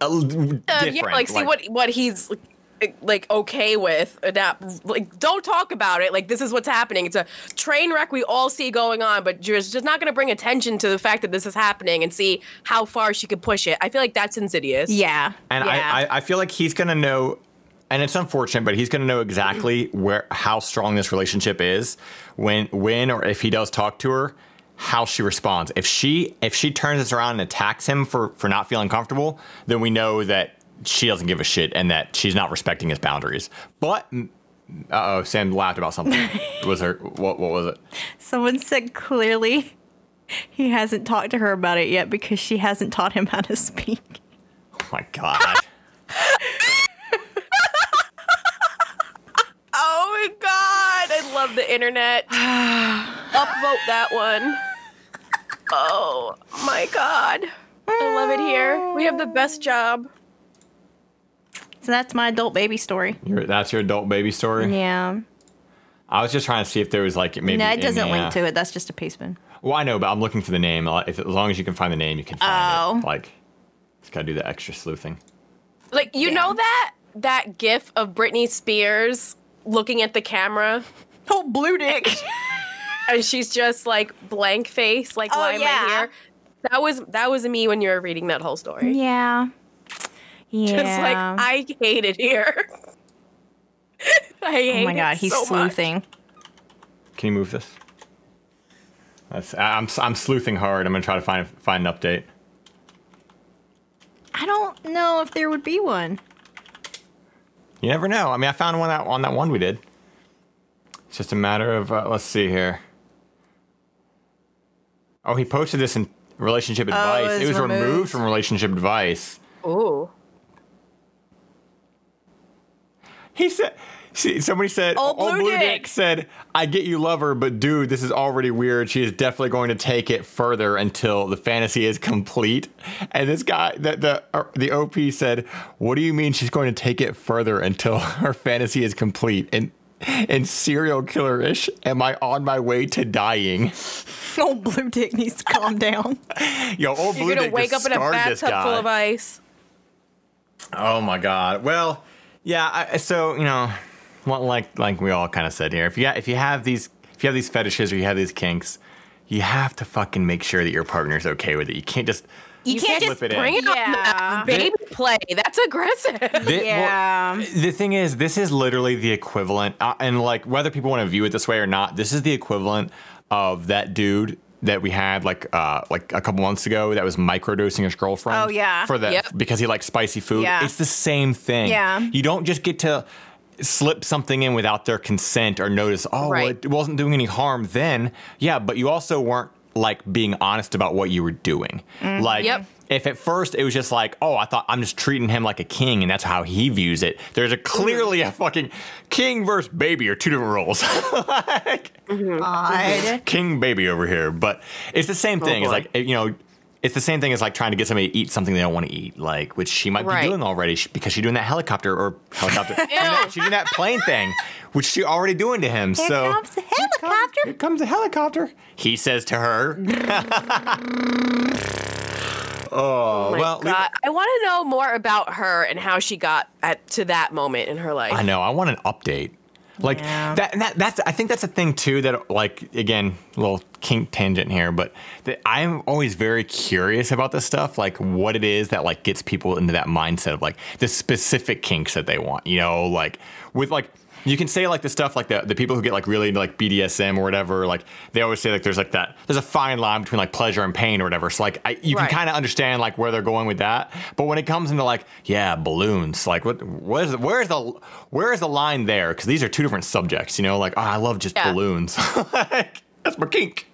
B: a l- different.
C: Uh, yeah, like see what what he's like, like okay with and not like don't talk about it like this is what's happening it's a train wreck we all see going on but you're just not going to bring attention to the fact that this is happening and see how far she could push it i feel like that's insidious
A: yeah.
B: And
A: yeah.
B: I, I, I feel like he's gonna know, and it's unfortunate, but he's gonna know exactly [clears throat] where how strong this relationship is when when or if he does talk to her, how she responds. If she if she turns this around and attacks him for for not feeling comfortable, then we know that she doesn't give a shit and that she's not respecting his boundaries. But. Uh oh, Sam laughed about something. [laughs] was her what? What was it?
A: Someone said clearly he hasn't talked to her about it yet because she hasn't taught him how to speak.
B: Oh my god! [laughs]
C: oh my god i love the internet [sighs] upvote that one oh my god i love it here we have the best job
A: So that's my adult baby story.
B: Your, that's your adult baby story.
A: Yeah.
B: I was just trying to see if there was like maybe.
A: no, it doesn't
B: the,
A: link
B: uh,
A: to it. That's just a pasteman.
B: Well, I know, but I'm looking for the name. If as long as you can find the name, you can find
A: Oh.
B: it. Like, just gotta do the extra sleuthing.
C: Like you
A: Yeah.
C: know that that gif of Britney Spears looking at the camera
A: Oh, blue dick. [laughs]
C: and she's just like blank face, like
A: Oh,
C: why am. I here? That was that was me when you were reading that whole story.
A: yeah. Yeah.
C: Just like I hate it here. [laughs] I hate
A: oh my god,
C: it
A: he's
C: so much.
B: Can
A: sleuthing.
B: you move this? That's, I- I'm I'm sleuthing hard. I'm gonna try to find find an update.
A: I don't know if there would be one.
B: You never know. I mean, I found one that on that one we did. It's just a matter of uh, let's see here. Oh, he posted this in relationship advice.
A: it
B: it
A: was
B: was removed.
A: removed.
B: from relationship advice.
C: Ooh.
B: He said. See, somebody said,
A: Old Blue Dick.
B: said, I get you love her, but dude, this is already weird. She is definitely going to take it further until the fantasy is complete. And this guy, the, the, uh, the OP said, What do you mean she's going to take it further until [laughs] her fantasy is complete? And, and serial killer ish, am I on my way to dying? [laughs]
A: Old blue dick needs to calm down. [laughs]
B: Yo, old Blue
C: You're gonna
B: Dick
C: wake up in a bathtub full of ice.
B: Oh my god. Well, yeah. I, so you know, well, like like we all kind of said here, if you if you have these if you have these fetishes or you have these kinks, you have to fucking make sure that your partner's okay with it. You can't just
A: You, can't, just
B: flip it in.
C: Bring it
A: Yeah.
C: on, baby play. That's aggressive.
B: Thi- well,
A: Yeah.
B: the thing is, this is literally the equivalent, uh, and like whether people want to view it this way or not, this is the equivalent of that dude that we had like uh like a couple months ago that was microdosing his girlfriend.
A: Oh, yeah.
B: for the
C: Yep.
B: because he likes spicy food.
A: Yeah.
B: It's the same thing.
A: Yeah.
B: you don't just get to slip something in without their consent or notice. Oh, well, it wasn't doing any harm then. Yeah, but you also weren't like being honest about what you were doing. Mm-hmm. Like.
C: Yep.
B: If at first it was just like, oh, I thought I'm just treating him like a king, and that's how he views it. There's a mm-hmm. clearly a fucking king versus baby are two different roles. [laughs] like, mm-hmm.
A: God.
B: king baby over here, but it's the same oh, thing. it's like you know, it's the same thing as like trying to get somebody to eat something they don't want to eat, like which she might
C: Right.
B: be doing already because she's doing that helicopter or helicopter. she's, doing that, she's doing that plane thing, which she already doing to him.
A: Here
B: so
A: comes the helicopter.
B: here comes a helicopter. He says to her. [laughs] Oh, oh,
C: My
B: well, we-
C: God. I want to know more about her and how she got at, to that moment in her life.
B: I know. I want an update. Like
A: Yeah.
B: that, and that. That's. I think that's a thing too. That like again, a little kink tangent here, but that I'm always very curious about this stuff. Like what it is that like gets people into that mindset of like the specific kinks that they want. You know, like with like. You can say like the stuff like the, the people who get like really into like BDSM or whatever, like they always say like there's like that there's a fine line between like pleasure and pain or whatever. So like I, you
C: Right.
B: can kind of understand like where they're going with that. But when it comes into like yeah balloons, like what where's the, where's the where's the line there? Because these are two different subjects. You know, like oh, I love just
C: Yeah.
B: balloons. [laughs] like, that's my kink.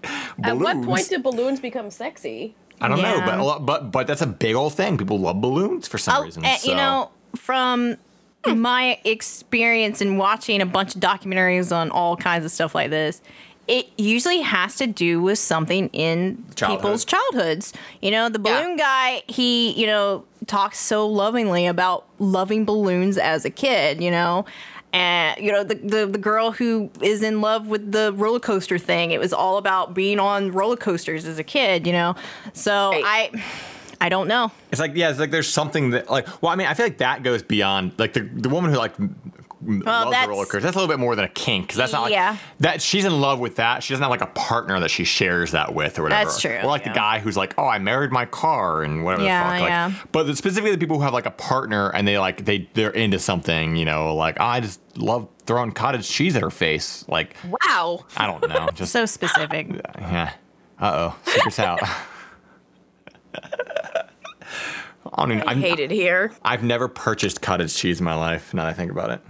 C: At what point did balloons become sexy?
B: I don't know, but a lot, but but that's a big old thing. People love balloons for some
A: Oh,
B: reason.
A: and,
B: so.
A: you know, from [laughs] my experience in watching a bunch of documentaries on all kinds of stuff like this, it usually has to do with something in
B: Childhood.
A: people's childhoods. You know, the
C: Yeah.
A: balloon guy, he, you know, talks so lovingly about loving balloons as a kid, you know. And you know the, the the girl who is in love with the roller coaster thing. It was all about being on roller coasters as a kid, you know. So
C: Right.
A: I, I don't know.
B: It's like yeah, it's like there's something that like well, I mean, I feel like that goes beyond like the the woman who like m- loves roller coaster. That's a little bit more than a kink because that's not like
A: Yeah.
B: that. She's in love with that. She doesn't have like a partner that she shares that with or whatever.
A: That's true,
B: Or like the guy who's like, oh, I married my car and whatever.
A: Yeah,
B: the fuck. Like,
A: yeah.
B: But specifically the people who have like a partner and they like they they're into something. You know, like "Oh, I just love throwing cottage cheese at her face. Like
C: Wow.
B: I don't know, [laughs] just
A: So specific. [laughs]
B: yeah. Uh oh, secrets out. [laughs] I don't even,
C: I
B: I'm-
C: hate it here.
B: I've never purchased cottage cheese in my life. Now that I think about it.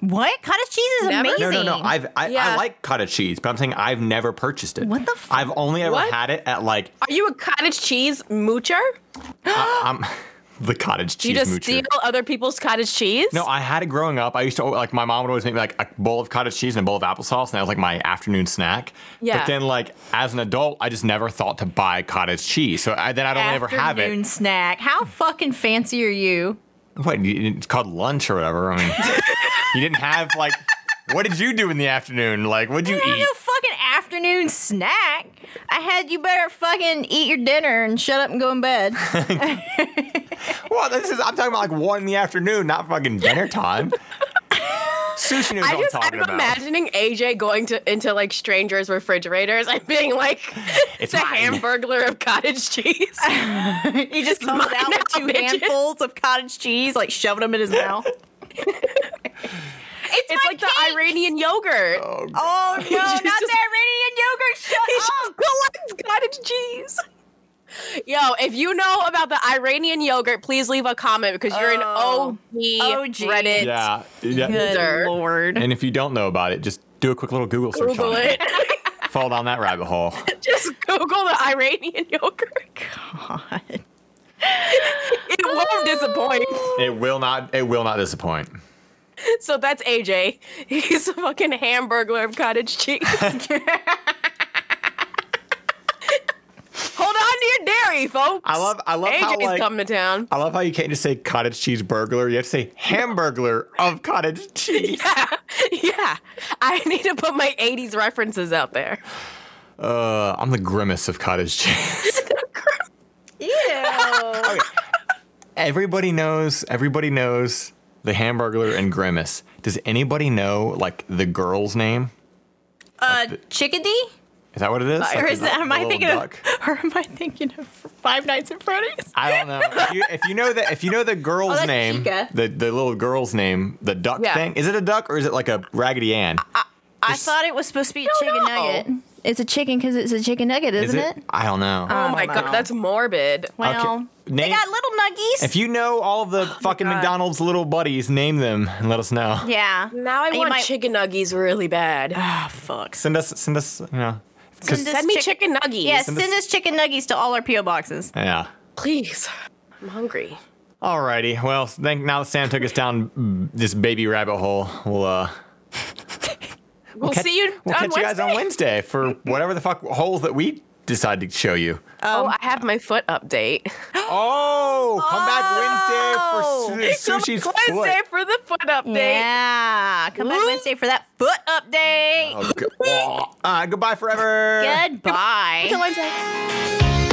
A: What? Cottage cheese is
C: Never?
A: amazing.
B: No, no, no. I've I, I like cottage cheese, but I'm saying I've never purchased it.
A: What the f-
B: I've only ever
C: What?
B: had it at like
C: Are you a cottage cheese moocher? [gasps]
B: um, [gasps] [laughs] the cottage
C: cheese. you just
B: moocher.
C: steal other people's cottage cheese?
B: No, I had it growing up. I used to like my mom would always make me like a bowl of cottage cheese and a bowl of applesauce, and that was like my afternoon snack.
C: Yeah.
B: But then, like as an adult, I just never thought to buy cottage cheese. So I, then I'd only ever have it.
A: Afternoon snack. How fucking fancy are you?
B: What? It's called lunch or whatever. I mean, you didn't have like. What did you do in the afternoon? Like, what'd you
A: I had
B: eat?
A: no fucking afternoon snack. I had you better fucking eat your dinner and shut up and go in bed. [laughs] [laughs]
B: Well, this is I'm talking about like one in the afternoon, not fucking dinner time. Sushi knows
C: I just,
B: I'm,
C: I'm imagining AJ going to into like strangers' refrigerators and being like
B: It's
C: the
B: mine."
C: hamburglar of cottage cheese. [laughs]
A: he just comes
C: Mine
A: out with two
C: bitches.
A: handfuls of cottage cheese, like shoving them in his mouth. [laughs] it's
C: It's
A: my
C: like the. Iranian yogurt.
B: Oh,
A: Oh no, not
C: just-
A: the Iranian yogurt. Shut
C: he
A: up.
C: just collects cottage cheese. Yo, if you know about the Iranian yogurt, please leave a comment because you're an
A: Oh.
C: OG,
A: OG.
C: Reddit.
B: Yeah. yeah.
A: Good
C: Loser.
A: lord.
B: And if you don't know about it, just do a quick little Google search
C: Google
B: on it.
C: it. [laughs]
B: Fall down that rabbit hole.
C: Just Google the Iranian yogurt.
A: God.
C: It won't disappoint.
B: It will not. It will not disappoint.
C: So that's AJ. He's a fucking hamburger of cottage cheese. [laughs] [laughs] dairy, folks.
B: I love. I love
C: AJ's
B: how like.
C: coming to town.
B: I love how you can't just say cottage cheese burglar. You have to say hamburglar of cottage [laughs] cheese.
C: Yeah, [laughs] yeah. I need to put my 80s references out there.
B: Uh, I'm the grimace of cottage cheese. [laughs]
A: Ew.
B: okay. Everybody knows. Everybody knows the hamburglar and grimace. Does anybody know like the girl's name?
A: uh, chickadee?
B: Is that what it is? Like
A: Or
B: the-
A: is that, am I thinking
B: duck?
A: of, [laughs] or am I thinking of Five Nights at Freddy's?
B: I don't know. If you, if you know the if you know the girl's
A: Oh,
B: name,
A: Chica.
B: the the little girl's name, the duck
C: Yeah.
B: thing. Is it a duck or is it like a Raggedy Ann?
A: I thought it was supposed to be a chicken
C: know.
A: nugget. It's a chicken because it's a chicken nugget,
B: Is
A: isn't
B: it?
A: it?
B: I don't know.
C: Oh my
A: don't
C: god,
A: know.
C: that's morbid.
A: Well, they
B: Name-
A: got little nuggies.
B: if you know all of the fucking McDonald's little buddies, name them and let us know.
A: yeah.
C: Now I
A: And
C: want
A: might-
C: chicken nuggies really bad.
A: Ah, fuck.
B: Send us, send us, you know. 'Cause-
A: Send us-
C: Send me
A: chicken-
C: chicken nuggies.
A: Yes,
B: Send
A: send
B: us-
A: us chicken nuggies to all our PO boxes.
B: yeah.
C: Please. I'm hungry.
B: Alrighty. Well, think now that Sam took us down this baby rabbit hole, we'll uh
C: We'll,
B: catch,
C: see you
B: we'll
C: on
B: catch you guys on Wednesday for whatever the fuck holes that we decide to show you.
C: Oh, I have my foot update. [gasps]
B: Oh, come
A: Oh.
B: back Wednesday for Su- Sushi's
C: Wednesday
B: foot.
C: for the foot update.
A: Yeah. Come back Wednesday for that foot update.
B: Oh, go- uh, goodbye forever.
A: Goodbye.
C: Until Wednesday.